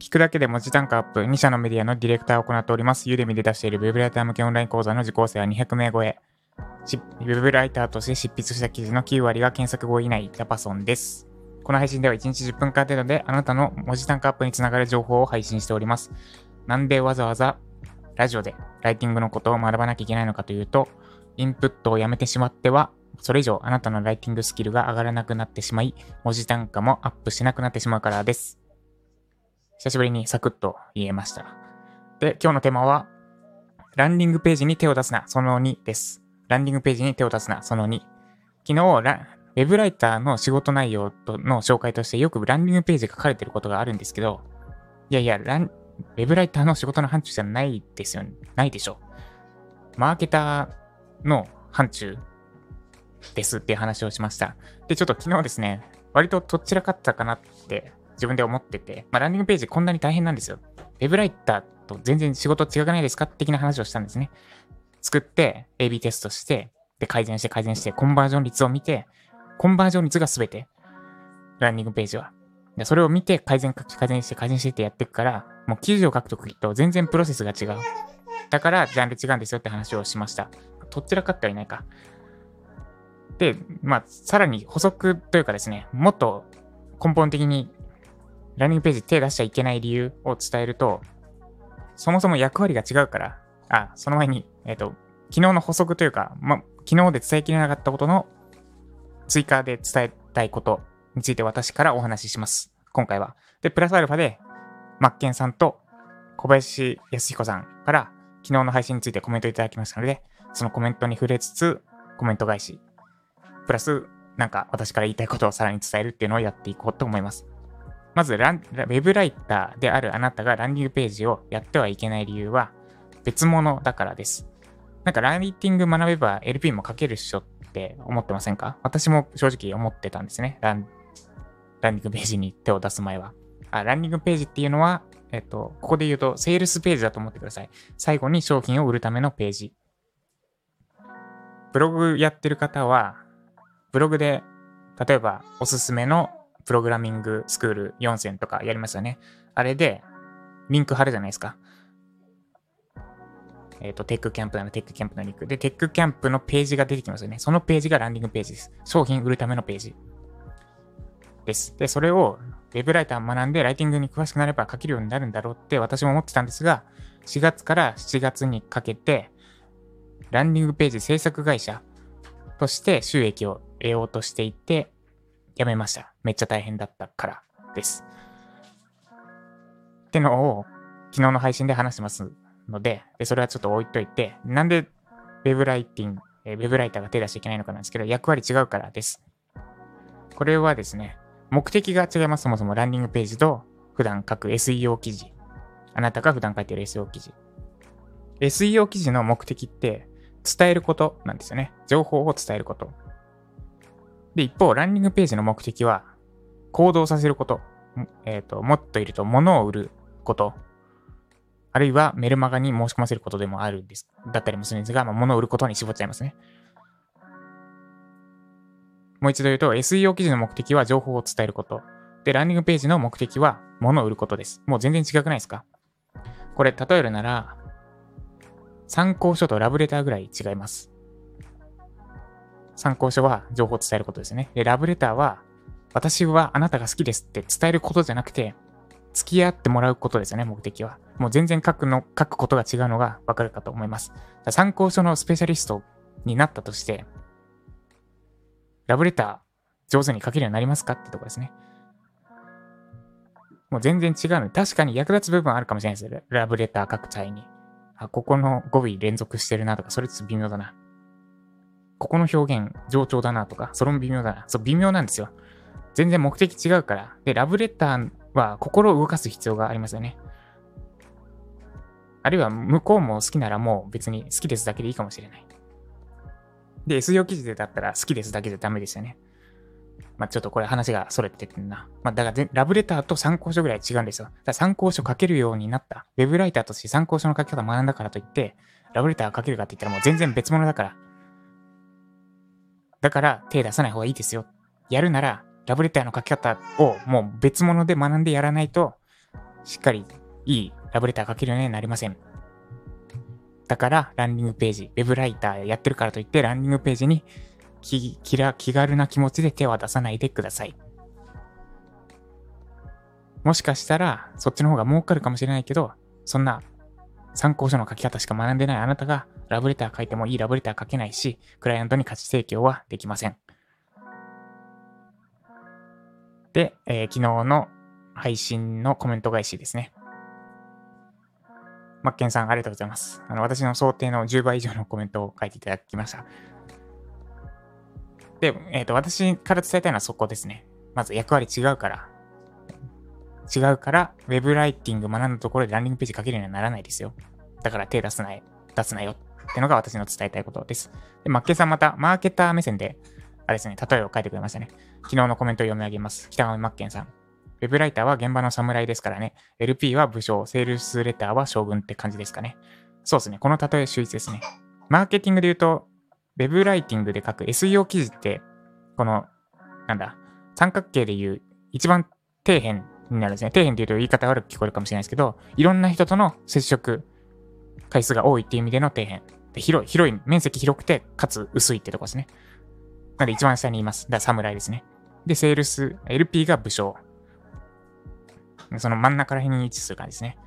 聞くだけで文字単価アップ、2社のメディアのディレクターを行っております。ユーデミで出している Web ライター向けオンライン講座の受講生は200名超え。Web ライターとして執筆した記事の9割が検索後以内、ジャパソンです。この配信では1日10分間程度であなたの文字単価アップにつながる情報を配信しております。なんでわざわざラジオでライティングのことを学ばなきゃいけないのかというと、インプットをやめてしまっては、それ以上あなたのライティングスキルが上がらなくなってしまい、文字単価もアップしなくなってしまうからです。久しぶりにサクッと言えました。で、今日のテーマは、ランディングページに手を出すな、その2です。ランディングページに手を出すな、その2。昨日、ウェブライターの仕事内容との紹介としてよくランディングページ書かれてることがあるんですけど、いやいや、ラン、ウェブライターの仕事の範疇じゃないですよ、ないでしょ。マーケターの範疇ですっていう話をしました。で、ちょっと昨日ですね、割ととっちらかったかなって自分で思ってて、まあ、ランディングページこんなに大変なんですよ。ウェブライターと全然仕事違くないですか的な話をしたんですね。作って、AB テストして、で、改善して改善して、コンバージョン率を見て、コンバージョン率が全て、ランディングページは。でそれを見て、改善、改善して、改善してってやっていくから、もう記事を書くときと全然プロセスが違う。だから、ジャンル違うんですよって話をしました。どちらかってはいないか。で、まあ、さらに補足というかですね、もっと根本的にランニングページ手出しちゃいけない理由を伝えると、そもそも役割が違うから、あ、その前に、えっ、ー、と、昨日の補足というか、ま、昨日で伝えきれなかったことの追加で伝えたいことについて私からお話しします。今回は。で、プラスアルファで、マッケンさんと小林康彦さんから昨日の配信についてコメントいただきましたので、そのコメントに触れつつ、コメント返し、プラス、なんか私から言いたいことをさらに伝えるっていうのをやっていこうと思います。まずラン、ウェブライターであるあなたがランディングページをやってはいけない理由は別物だからです。なんかランディング学べば LP も書けるっしょって思ってませんか？私も正直思ってたんですね。ランランディングページに手を出す前は。あ、ランディングページっていうのは、えっと、ここで言うと、セールスページだと思ってください。最後に商品を売るためのページ。ブログやってる方は、ブログで、例えばおすすめのプログラミングスクール4選とかやりますよね。あれで、リンク貼るじゃないですか。えっ、ー、と、テックキャンプならテックキャンプのリンク。で、テックキャンプのページが出てきますよね。そのページがランディングページです。商品売るためのページです。で、それを Web ライターを学んでライティングに詳しくなれば書けるようになるんだろうって私も思ってたんですが、4月から7月にかけて、ランディングページ制作会社として収益を得ようとしていて、やめました。めっちゃ大変だったからです。ってのを昨日の配信で話してますので、でそれはちょっと置いといて、なんで Web ライティング、え Web ライターが手出しちゃいけないのかなんですけど、役割違うからです。これはですね、目的が違います。そもそもランディングページと普段書く SEO 記事。あなたが普段書いてる SEO 記事。SEO 記事の目的って伝えることなんですよね。情報を伝えること。で、一方、ランニングページの目的は、行動させること。えっ、ー、と、もっといると、物を売ること。あるいは、メルマガに申し込ませることでもあるんです。だったりもするんですが、まあ、物を売ることに絞っちゃいますね。もう一度言うと、SEO 記事の目的は情報を伝えること。で、ランニングページの目的は物を売ることです。もう全然違くないですか？これ、例えるなら、参考書とラブレターぐらい違います。参考書は情報を伝えることですね。で、ラブレターは、私はあなたが好きですって伝えることじゃなくて、付き合ってもらうことですよね、目的は。もう全然書くの、書くことが違うのがわかるかと思います。参考書のスペシャリストになったとして、ラブレター上手に書けるようになりますかってとこですね。もう全然違うので、確かに役立つ部分あるかもしれないです。ラブレター書く際に。あ、ここの語尾連続してるなとか、それちょっと微妙だな。ここの表現上調だなとか、それも微妙だな。そう、微妙なんですよ。全然目的違うから。で、ラブレターは心を動かす必要がありますよね。あるいは向こうも好きならもう別に好きですだけでいいかもしれない。で、SEO 記事でだったら好きですだけでダメですよね。まあ、ちょっとこれ話がそれててんな。まあ、だからラブレターと参考書ぐらい違うんですよ。だ参考書書けるようになった。ウェブライターとして参考書の書き方学んだからといって、ラブレター書けるかって言ったらもう全然別物だから。だから手出さない方がいいですよ。やるなら、ラブレターの書き方をもう別物で学んでやらないと、しっかりいいラブレター書けるようになりません。だから、ランニングページ、ウェブライターやってるからといって、ランニングページに気気気軽な気持ちで手は出さないでください。もしかしたら、そっちの方が儲かるかもしれないけど、そんな参考書の書き方しか学んでないあなたが、ラブレター書いてもいいラブレター書けないし、クライアントに価値提供はできません。で、えー、昨日の配信のコメント返しですね。マッケンさん、ありがとうございます。あの、私の想定の10倍以上のコメントを書いていただきました。で、えっ、ー、と、私から伝えたいのはそこですね。まず役割違うから。違うから、ウェブライティング学んだところでランディングページ書けるようにはならないですよ。だから手出すなよ、出すなよっってのが私の伝えたいことです。で、マッケさんまた、マーケター目線で、あれですね、例えを書いてくれましたね。昨日のコメントを読み上げます。北上マッケンさん。ウェブライターは現場の侍ですからね。LP は武将、セールスレターは将軍って感じですかね。そうですね。この例え秀逸ですね。マーケティングで言うと、ウェブライティングで書く SEO 記事って、この、なんだ、三角形で言う一番底辺になるんですね。底辺って言うと言い方悪く聞こえるかもしれないですけど、いろんな人との接触回数が多いっていう意味での底辺。で広い、広い、面積広くて、かつ薄いってとこですね。なので一番下にいます。だから侍ですね。で、セールス、LP が武将。その真ん中ら辺に位置する感じですね。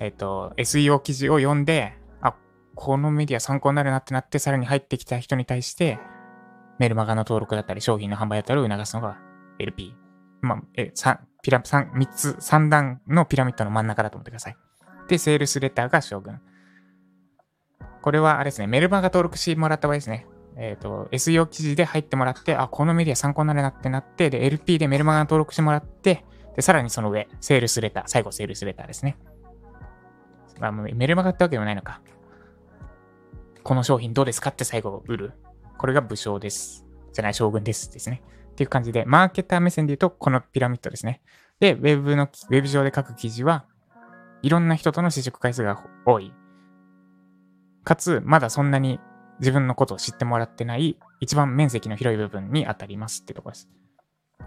えっ、ー、と、SEO 記事を読んで、あ、このメディア参考になるなってなって、さらに入ってきた人に対して、メルマガの登録だったり、商品の販売だったりを促すのが LP。まあ、え、3、ピラ、3、3つ、3段のピラミッドの真ん中だと思ってください。で、セールスレターが将軍。これはあれですね、メルマガ登録してもらった場合ですね。えっ、ー、と、SEO 記事で入ってもらって、あ、このメディア参考になるなってなって、で、LP でメルマガ登録してもらって、で、さらにその上、セールスレター、最後セールスレターですね。まあ、メルマガってわけでもないのか。この商品どうですかって最後売る。これが武将です。じゃない、将軍ですですね。っていう感じで、マーケター目線で言うと、このピラミッドですね。で、ウェブの、ウェブ上で書く記事は、いろんな人との接触回数が多い。かつ、まだそんなに自分のことを知ってもらってない、一番面積の広い部分に当たりますってとこです。あ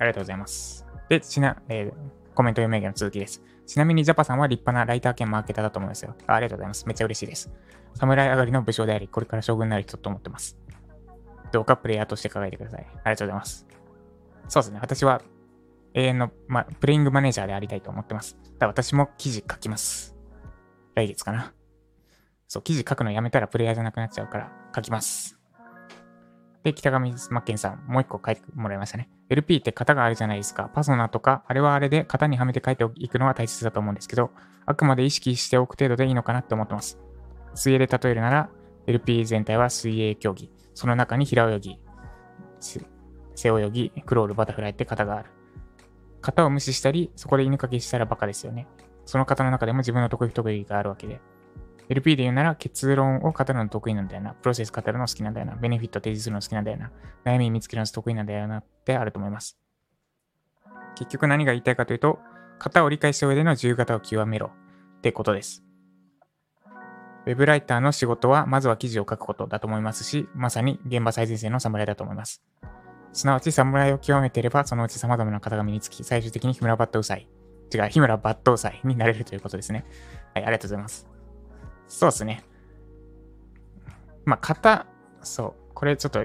りがとうございます。で、ちな、えー、コメント読み上げの続きです。ちなみにジャパさんは立派なライター兼マーケターだと思いますよあ。りがとうございます。めっちゃ嬉しいです。侍上がりの武将であり、これから将軍になる人と思ってます。どうかプレイヤーとして考えてください。ありがとうございます。そうですね。私は永遠の、ま、プレイングマネージャーでありたいと思ってます。だ私も記事書きます。来月かな。そう、記事書くのやめたらプレイヤーじゃなくなっちゃうから書きます。で、北上マッケンさん、もう一個書いてもらいましたね。LP って型があるじゃないですか。パソナとか、あれはあれで型にはめて書いていくのは大切だと思うんですけど、あくまで意識しておく程度でいいのかなって思ってます。水泳で例えるなら、LP 全体は水泳競技。その中に平泳ぎ、背泳ぎ、クロール、バタフライって型がある。型を無視したり、そこで犬かけしたらバカですよね。その型の中でも自分の得意不得意があるわけで。LP で言うなら結論を語るの得意なんだよな。プロセス語るの好きなんだよな。ベネフィット提示するの好きなんだよな。悩み見つけるの得意なんだよなってあると思います。結局何が言いたいかというと、型を理解した上での自由形を極めろってことです。ウェブライターの仕事は、まずは記事を書くことだと思いますし、まさに現場最前線の侍だと思います。すなわち侍を極めていれば、そのうち様々な方が身につき、最終的に日村バットウサイ。違う、日村バットウサイになれるということですね。はい、ありがとうございます。そうですね。まあ、型、そう、これちょっと、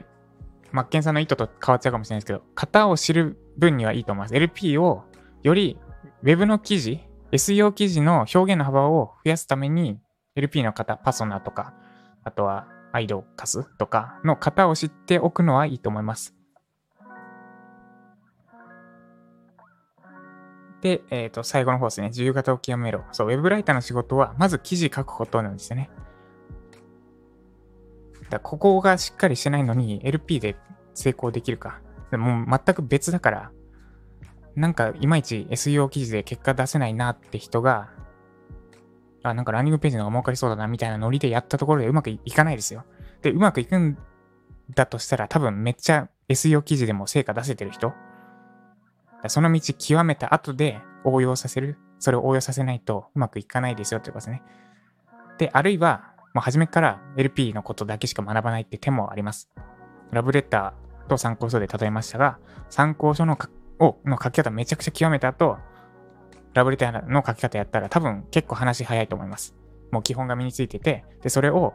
マッケンさんの意図と変わっちゃうかもしれないですけど、型を知る分にはいいと思います。LP をより Web の記事、SEO 記事の表現の幅を増やすために、LP の型、パソナとか、あとはアイドカスとかの型を知っておくのはいいと思います。で、えっ、ー、と、最後の方ですね。自由形を極めろ。そう、ウェブライターの仕事は、まず記事書くことなんですよね。だここがしっかりしてないのに、LP で成功できるか。でも全く別だから、なんかいまいち SEO 記事で結果出せないなって人が、あ、なんかランニングページの方が儲かりそうだなみたいなノリでやったところでうまくいかないですよ。で、うまくいくんだとしたら多分めっちゃ SEO 記事でも成果出せてる人その道極めた後で応用させる。それを応用させないとうまくいかないですよってことですね。で、あるいは、もう初めから LP のことだけしか学ばないって手もあります。ラブレターと参考書で例えましたが、参考書のかをの書き方めちゃくちゃ極めた後、ラブレターの書き方やったら多分結構話早いと思います。もう基本が身についてて、で、それを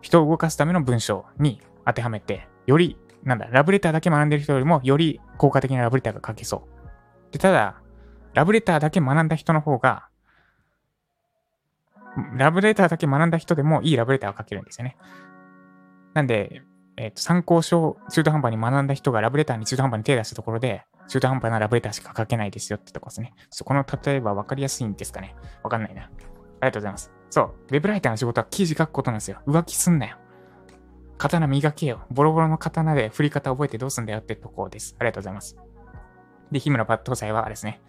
人を動かすための文章に当てはめて、より、なんだ、ラブレターだけ学んでる人よりも、より効果的なラブレターが書けそう。で、ただ、ラブレターだけ学んだ人の方が、ラブレターだけ学んだ人でもいいラブレターを書けるんですよね。なんで、えっ、ー、と、参考書中途半端に学んだ人がラブレターに中途半端に手出したところで、中途半端なラブレターしか書けないですよってとこですね。そこの例えば分かりやすいんですかね。わかんないな。ありがとうございます。そう。ウェブライターの仕事は記事書くことなんですよ。浮気すんなよ。刀磨けよ。ボロボロの刀で振り方覚えてどうすんだよってとこです。ありがとうございます。で、日村抜刀斎はあれですね。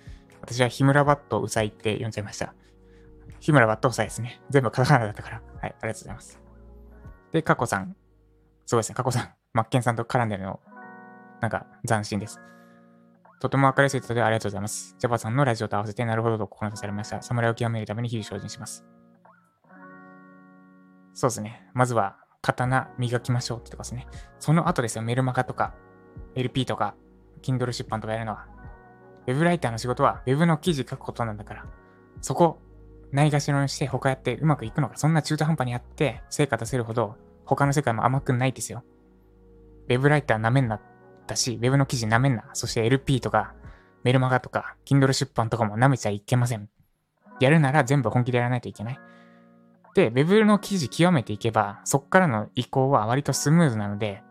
私は日村バットうさいって呼んじゃいました。日村抜刀斎ですね。全部カタカナだったから。はい、ありがとうございます。で、カコさん。そうですね、カコさん。マッケンさんと絡んでるの、なんか斬新です。とても明るいツイートでありがとうございます。ジャパさんのラジオと合わせてなるほどと心されました。侍を極めるために日々精進します。そうですね。まずは、刀磨きましょうってとこですね。その後ですよ、メルマガとか、LP とか、Kindle 出版とかやるのは。ウェブライターの仕事は、ウェブの記事書くことなんだから、そこ、ないがしろにして他やってうまくいくのか、そんな中途半端にやって成果出せるほど、他の世界も甘くないですよ。ウェブライターなめんなだし、ウェブの記事舐めんな。そして LP とか、メルマガとか、Kindle 出版とかも舐めちゃいけません。やるなら全部本気でやらないといけない。で、ウェブの記事極めていけば、そっからの移行は割とスムーズなので、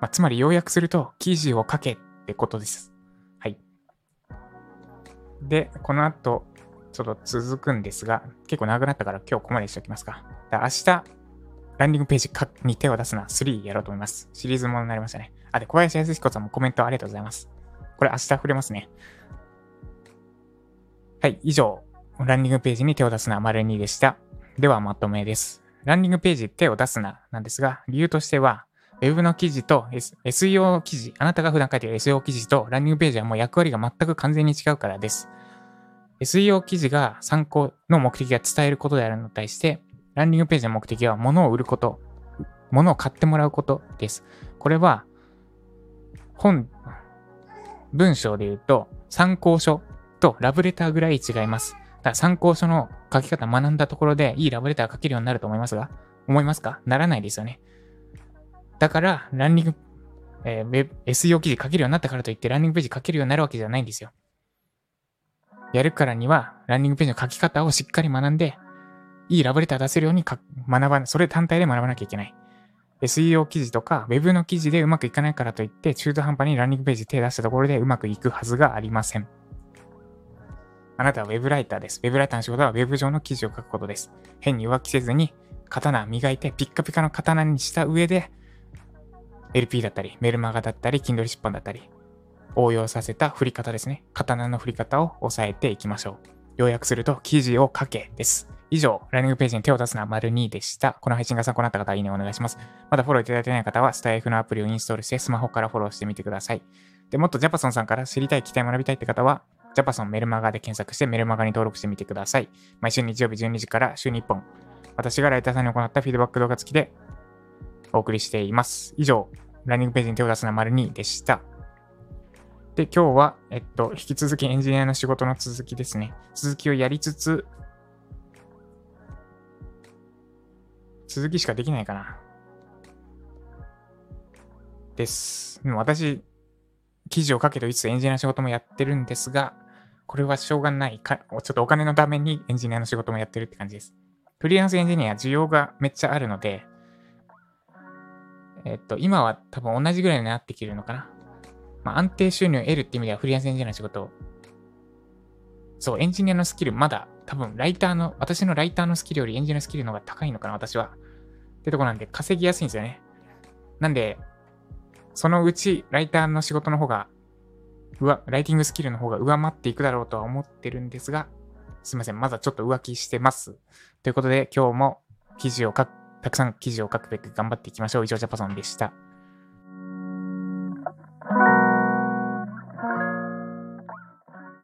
まあ、つまり要約すると、記事を書けってことです。で、この後、ちょっと続くんですが、結構長くなったから今日ここまでしておきますか。明日、ランディングページに手を出すな3やろうと思います。シリーズものになりましたね。あ、で、小林康彦さんもコメントありがとうございます。これ明日触れますね。はい、以上、ランディングページに手を出すな、丸2でした。では、まとめです。ランディングページ手を出すな、なんですが、理由としては、Web の記事と、S、SEO 記事、あなたが普段書いている SEO 記事とランディングページはもう役割が全く完全に違うからです。SEO 記事が参考の目的が伝えることであるのに対して、ランディングページの目的は物を売ること、物を買ってもらうことです。これは本、文章で言うと、参考書とラブレターぐらい違います。だから参考書の書き方学んだところでいいラブレター書けるようになると思いますが、思いますか？ならないですよね。だから、ランニング、えー、SEO 記事書けるようになったからといって、ランニングページ書けるようになるわけじゃないんですよ。やるからには、ランニングページの書き方をしっかり学んで、いいラブレター出せるように学ば、それ単体で学ばなきゃいけない。SEO 記事とか Web の記事でうまくいかないからといって中途半端にランニングページ手出したところでうまくいくはずがありません。あなたは Web ライターです。Web ライターの仕事は Web 上の記事を書くことです。変に浮気せずに刀磨いてピッカピカの刀にした上で LP だったりメルマガだったり Kindle 出版だったり応用させた振り方ですね。刀の振り方を押さえていきましょう。要約すると記事を書けです。以上、ランニングページに手を出すのは丸2でした。この配信が参考になった方は、いいねお願いします。まだフォローいただいてない方は、スタイフのアプリをインストールして、スマホからフォローしてみてください。で、もっとジャパソンさんから知りたい、期待学びたいって方は、ジャパソンメルマガで検索してメルマガに登録してみてください。毎週日曜日12時から週に1本、私がライターさんに行ったフィードバック動画付きでお送りしています。以上、ランニングページに手を出すのは丸2でした。で、今日は、えっと、引き続きエンジニアの仕事の続きですね。続きをやりつつ、続きしかできないかな。です。も私、記事を書けといつエンジニアの仕事もやってるんですが、これはしょうがないか、ちょっとお金のためにエンジニアの仕事もやってるって感じです。フリーランスエンジニア需要がめっちゃあるので、えっと、今は多分同じぐらいになってきてるのかな。まあ、安定収入を得るって意味ではフリーランスエンジニアの仕事、そう、エンジニアのスキル、まだ多分ライターの、私のライターのスキルよりエンジニアのスキルの方が高いのかな、私は。ってとこなんで稼ぎやすいんですよね。なんで、そのうちライターの仕事の方が、上、ライティングスキルの方が上回っていくだろうとは思ってるんですが、すいません。まだちょっと浮気してます。ということで、今日も記事を書く、たくさん記事を書くべく頑張っていきましょう。以上、ジャパソンでした。